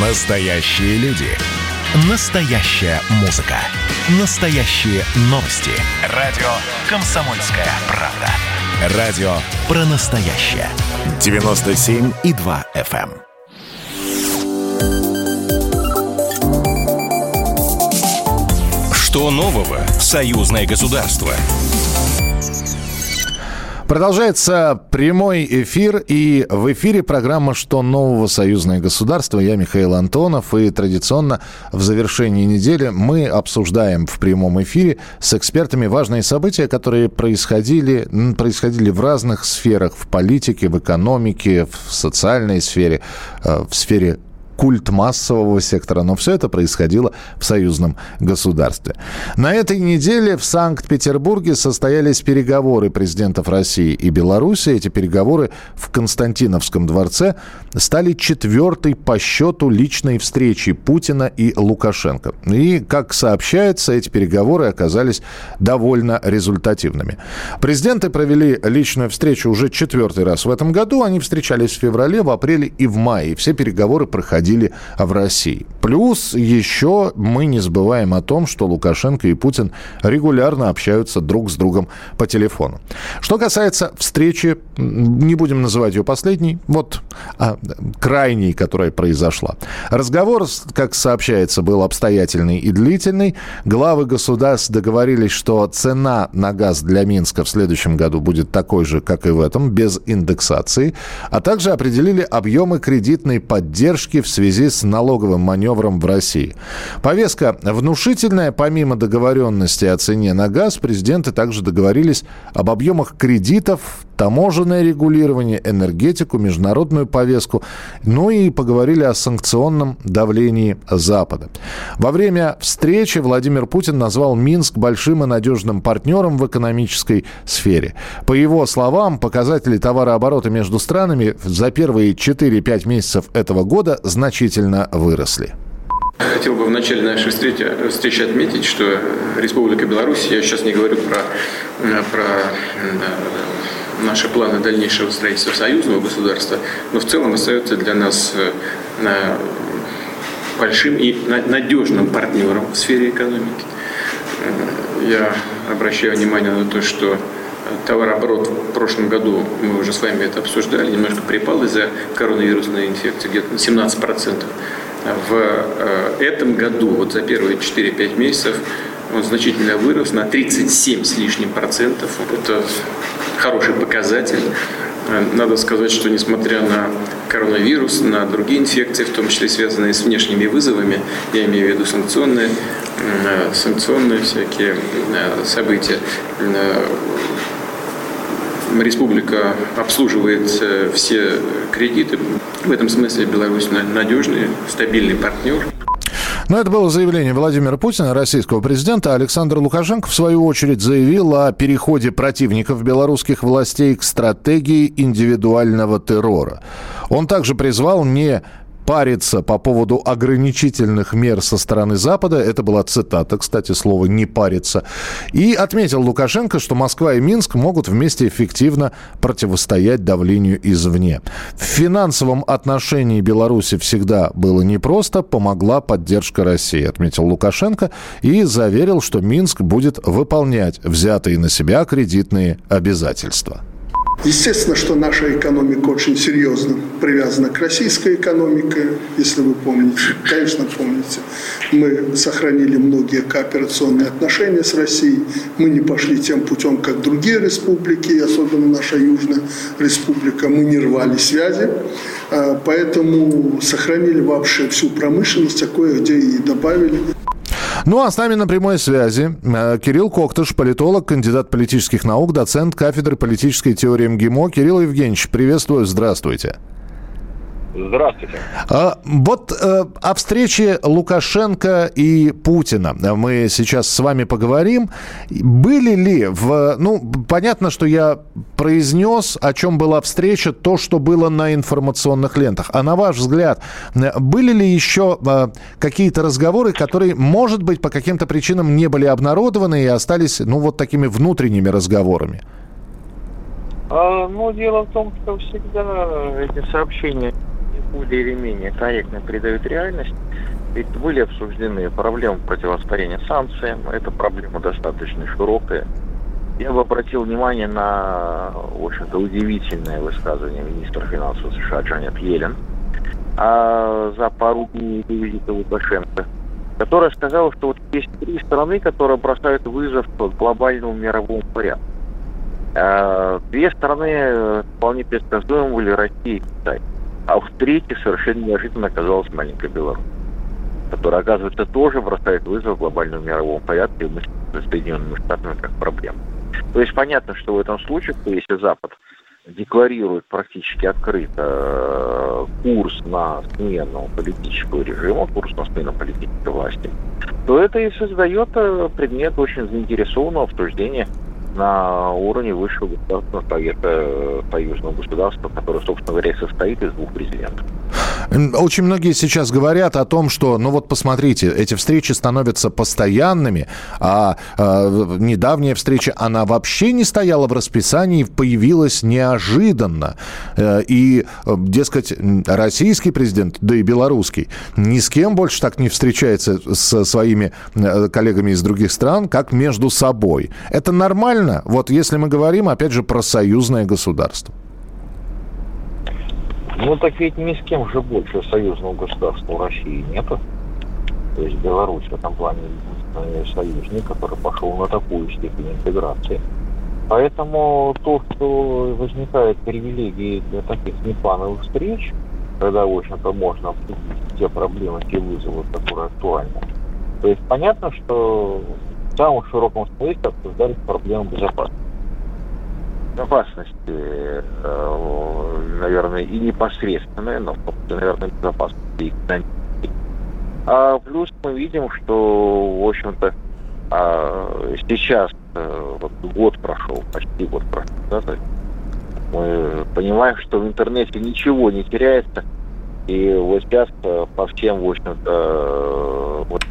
Настоящие люди. Настоящая музыка. Настоящие новости. Радио «Комсомольская правда». Радио про настоящее. 97,2 FM. эм. Что нового в союзное государство? Продолжается прямой эфир, и в эфире программа «Что нового? Союзное государство». Я Михаил Антонов, и традиционно в завершении недели мы обсуждаем в прямом эфире с экспертами важные события, которые происходили, происходили в разных сферах, в политике, в экономике, в социальной сфере, э, в сфере культ массового сектора, но все это происходило в союзном государстве. На этой неделе в Санкт-Петербурге состоялись переговоры президентов России и Беларуси. Эти переговоры в Константиновском дворце стали четвертой по счету личной встречи Путина и Лукашенко. И, как сообщается, эти переговоры оказались довольно результативными. Президенты провели личную встречу уже четвертый раз в этом году. Они встречались в феврале, в апреле и в мае. Все переговоры проходили происходили в России. Плюс еще мы не забываем о том, что Лукашенко и Путин регулярно общаются друг с другом по телефону. Что касается встречи, не будем называть ее последней, вот а, крайней, которая произошла. Разговор, как сообщается, был обстоятельный и длительный. Главы государств договорились, что цена на газ для Минска в следующем году будет такой же, как и в этом, без индексации, а также определили объемы кредитной поддержки в связи с налоговым маневром в России. Повестка внушительная. Помимо договоренности о цене на газ, президенты также договорились об объемах кредитов, таможенное регулирование, энергетику, международную повестку, ну и поговорили о санкционном давлении Запада. Во время встречи Владимир Путин назвал Минск большим и надежным партнером в экономической сфере. По его словам, показатели товарооборота между странами за первые 4-5 месяцев этого года значительно выросли. Хотел бы в начале нашей встречи, встречи отметить, что Республика Беларусь, я сейчас не говорю про, про наши планы дальнейшего строительства союзного государства, но в целом остается для нас э, большим и надежным партнером в сфере экономики. Э, я обращаю внимание на то, что товарооборот в прошлом году, мы уже с вами это обсуждали, немножко припал из-за коронавирусной инфекции, где-то на 17%. В э, этом году, вот за первые 4-5 месяцев, он значительно вырос на 37 с лишним процентов. Это хороший показатель. Надо сказать, что несмотря на коронавирус, на другие инфекции, в том числе связанные с внешними вызовами, я имею в виду санкционные, санкционные всякие события, республика обслуживает э, все кредиты. В этом смысле Беларусь надежный, стабильный партнер. Но это было заявление Владимира Путина, российского президента. Александр Лукашенко, в свою очередь, заявил о переходе противников белорусских властей к стратегии индивидуального террора. Он также призвал не париться по поводу ограничительных мер со стороны Запада. Это была цитата, кстати, слова «не париться». И отметил Лукашенко, что Москва и Минск могут вместе эффективно противостоять давлению извне. В финансовом отношении Беларуси всегда было непросто, помогла поддержка России, отметил Лукашенко и заверил, что Минск будет выполнять взятые на себя кредитные обязательства. Естественно, что наша экономика очень серьезно привязана к российской экономике, если вы помните. Конечно, помните. Мы сохранили многие кооперационные отношения с Россией. Мы не пошли тем путем, как другие республики, особенно наша Южная республика. Мы не рвали связи. А, поэтому сохранили вообще всю промышленность, а кое-где и добавили. Ну, а с нами на прямой связи э, Кирилл Коктыш, политолог, кандидат политических наук, доцент кафедры политической теории МГИМО. Кирилл Евгеньевич, приветствую, здравствуйте. Здравствуйте. А, вот э, о встрече Лукашенко и Путина мы сейчас с вами поговорим. Были ли в... Ну, понятно, что я произнес, о чем была встреча, то, что было на информационных лентах. А на ваш взгляд, были ли еще э, какие-то разговоры, которые, может быть, по каким-то причинам не были обнародованы и остались, ну, вот такими внутренними разговорами? А, ну, дело в том, что всегда эти сообщения более или менее корректно передают реальность. Ведь были обсуждены проблемы противостояния санкциям. Эта проблема достаточно широкая. Я бы обратил внимание на, в общем-то, удивительное высказывание министра финансов США Джанет Йеллен а, за пару дней до визита Лукашенко, которая сказала, что вот есть три страны, которые бросают вызов глобальному мировому порядку. А, две страны вполне предсказуемы были Россия и Китай. А в третьей совершенно неожиданно оказалась маленькая Беларусь, которая, оказывается, тоже бросает вызов глобальному мировому порядку и мы с Соединенными Штатами как проблему. То есть понятно, что в этом случае, если Запад декларирует практически открыто э, курс на смену политического режима, курс на смену политической власти, то это и создает э, предмет очень заинтересованного обсуждения на уровне высшего государственного совета э, союзного государства, который, собственно говоря, состоит из двух президентов. Очень многие сейчас говорят о том, что, ну вот посмотрите, эти встречи становятся постоянными, а э, недавняя встреча, она вообще не стояла в расписании, появилась неожиданно. Э, и, дескать, российский президент, да и белорусский, ни с кем больше так не встречается со своими э, коллегами из других стран, как между собой. Это нормально? Вот если мы говорим, опять же, про союзное государство. Ну так ведь ни с кем же больше союзного государства в России нету. То есть Беларусь в этом плане союзник, который пошел на такую степень интеграции. Поэтому то, что возникают привилегии для таких неплановых встреч, когда, в общем-то, можно обсудить те проблемы, те вызовы, которые актуальны, то есть понятно, что в самом широком смысле обсуждались проблемы безопасности безопасности, э, наверное, и непосредственная, но, наверное, безопасности и. А плюс мы видим, что, в общем-то, а, сейчас э, вот год прошел, почти год прошел, да, то есть мы понимаем, что в интернете ничего не теряется, и вот сейчас э, по всем, в общем-то, вот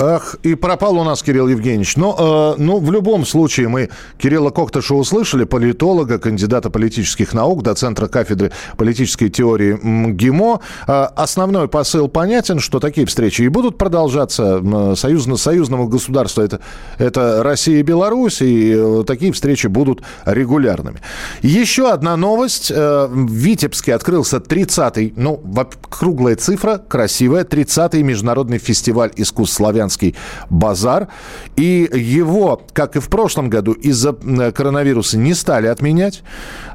Ах, и пропал у нас Кирилл Евгеньевич. Но, э, ну, в любом случае, мы Кирилла Коктыша услышали, политолога, кандидата политических наук, доцентра кафедры политической теории МГИМО. Э, основной посыл понятен, что такие встречи и будут продолжаться. Э, союзно, союзного государства это, это Россия и Беларусь, и э, такие встречи будут регулярными. Еще одна новость. Э, в Витебске открылся 30-й, ну, круглая цифра, красивая, 30-й международный фестиваль искусств славян Славянский базар. И его, как и в прошлом году, из-за коронавируса не стали отменять.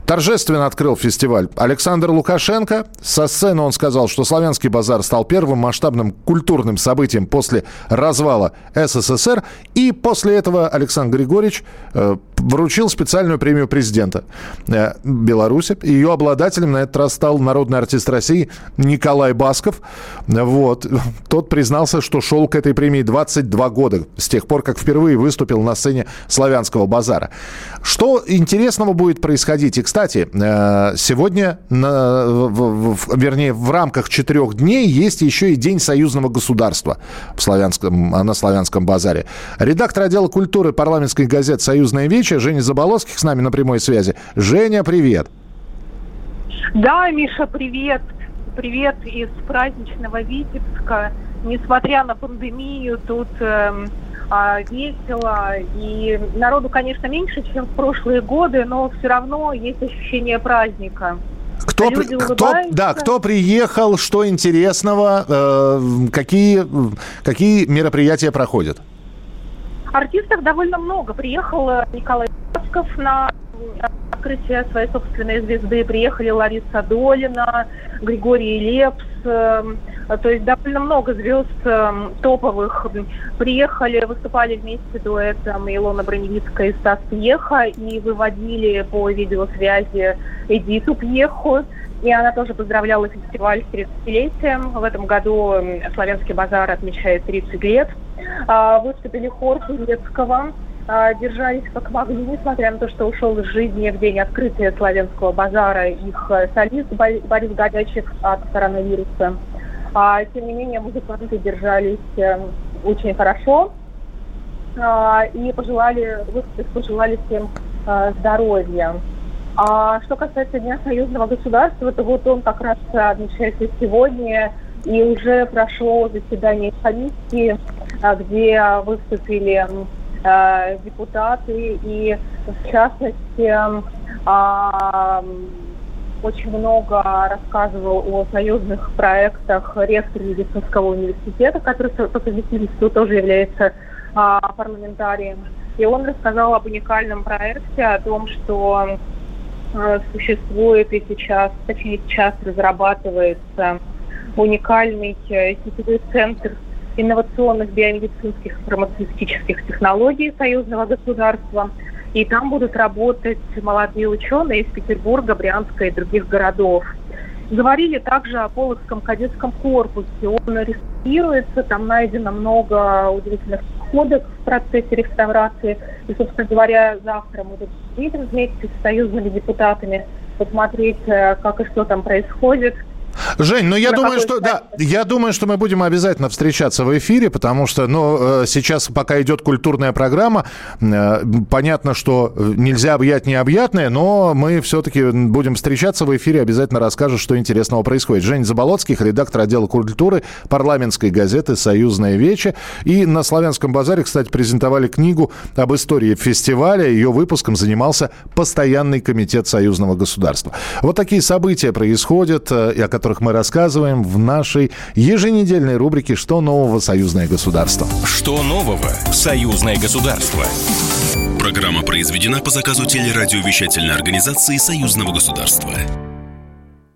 Торжественно открыл фестиваль Александр Лукашенко. Со сцены он сказал, что Славянский базар стал первым масштабным культурным событием после развала СССР. И после этого Александр Григорьевич э, вручил специальную премию президента э, Беларуси. Ее обладателем на этот раз стал народный артист России Николай Басков. Вот. Тот признался, что шел к этой премии 22 года, с тех пор, как впервые выступил на сцене Славянского базара. Что интересного будет происходить? И, кстати, э, сегодня, вернее, в рамках четырех дней есть еще и День союзного государства в славянском, на Славянском базаре. Редактор отдела культуры парламентской газеты «Союзная вечер» Женя Заболоцких с нами на прямой связи. Женя, привет. Да, Миша, привет. Привет из праздничного Витебска. Несмотря на пандемию, тут э, весело. И народу, конечно, меньше, чем в прошлые годы, но все равно есть ощущение праздника. Кто, при, кто, да, кто приехал, что интересного, э, какие, какие мероприятия проходят? Артистов довольно много. Приехал э, Николай Басков на открытие своей собственной звезды. Приехали Лариса Долина, Григорий Лепс, эм, то есть довольно много звезд эм, топовых приехали, выступали вместе дуэтом Илона Броневицкая и Стас Пьеха и выводили по видеосвязи Эдиту Пьеху. И она тоже поздравляла фестиваль с 30-летием. В этом году Славянский базар отмечает 30 лет. А, выступили хор Турецкого, держались как могли, несмотря на то, что ушел из жизни в день открытия Славянского базара их э, солист Борис Годячих от коронавируса. А, тем не менее, музыканты держались э, очень хорошо а, и пожелали, пожелали всем э, здоровья. А что касается Дня союзного государства, то вот он как раз отмечается сегодня, и уже прошло заседание комиссии, а, где выступили а, депутаты, и в частности а, очень много рассказывал о союзных проектах ректор медицинского университета, который по совместительству тоже является парламентарием. И он рассказал об уникальном проекте, о том, что существует и сейчас, точнее сейчас разрабатывается уникальный э, сетевой центр инновационных биомедицинских и фармацевтических технологий союзного государства. И там будут работать молодые ученые из Петербурга, Брянска и других городов. Говорили также о Полоцком кадетском корпусе. Он реставрируется, там найдено много удивительных находок в процессе реставрации. И, собственно говоря, завтра мы тут вместе с союзными депутатами посмотреть, э, как и что там происходит – Жень, ну я На думаю, что да, я думаю, что мы будем обязательно встречаться в эфире, потому что, ну, э, сейчас пока идет культурная программа, э, понятно, что нельзя объять необъятное, но мы все-таки будем встречаться в эфире, обязательно расскажешь, что интересного происходит. Жень Заболоцкий, редактор отдела культуры парламентской газеты «Союзная вече». И на Славянском базаре, кстати, презентовали книгу об истории фестиваля. Ее выпуском занимался постоянный комитет союзного государства. Вот такие события происходят, о э, которых которых мы рассказываем в нашей еженедельной рубрике «Что нового союзное государство?». Что нового союзное государство? Программа произведена по заказу телерадиовещательной организации союзного государства.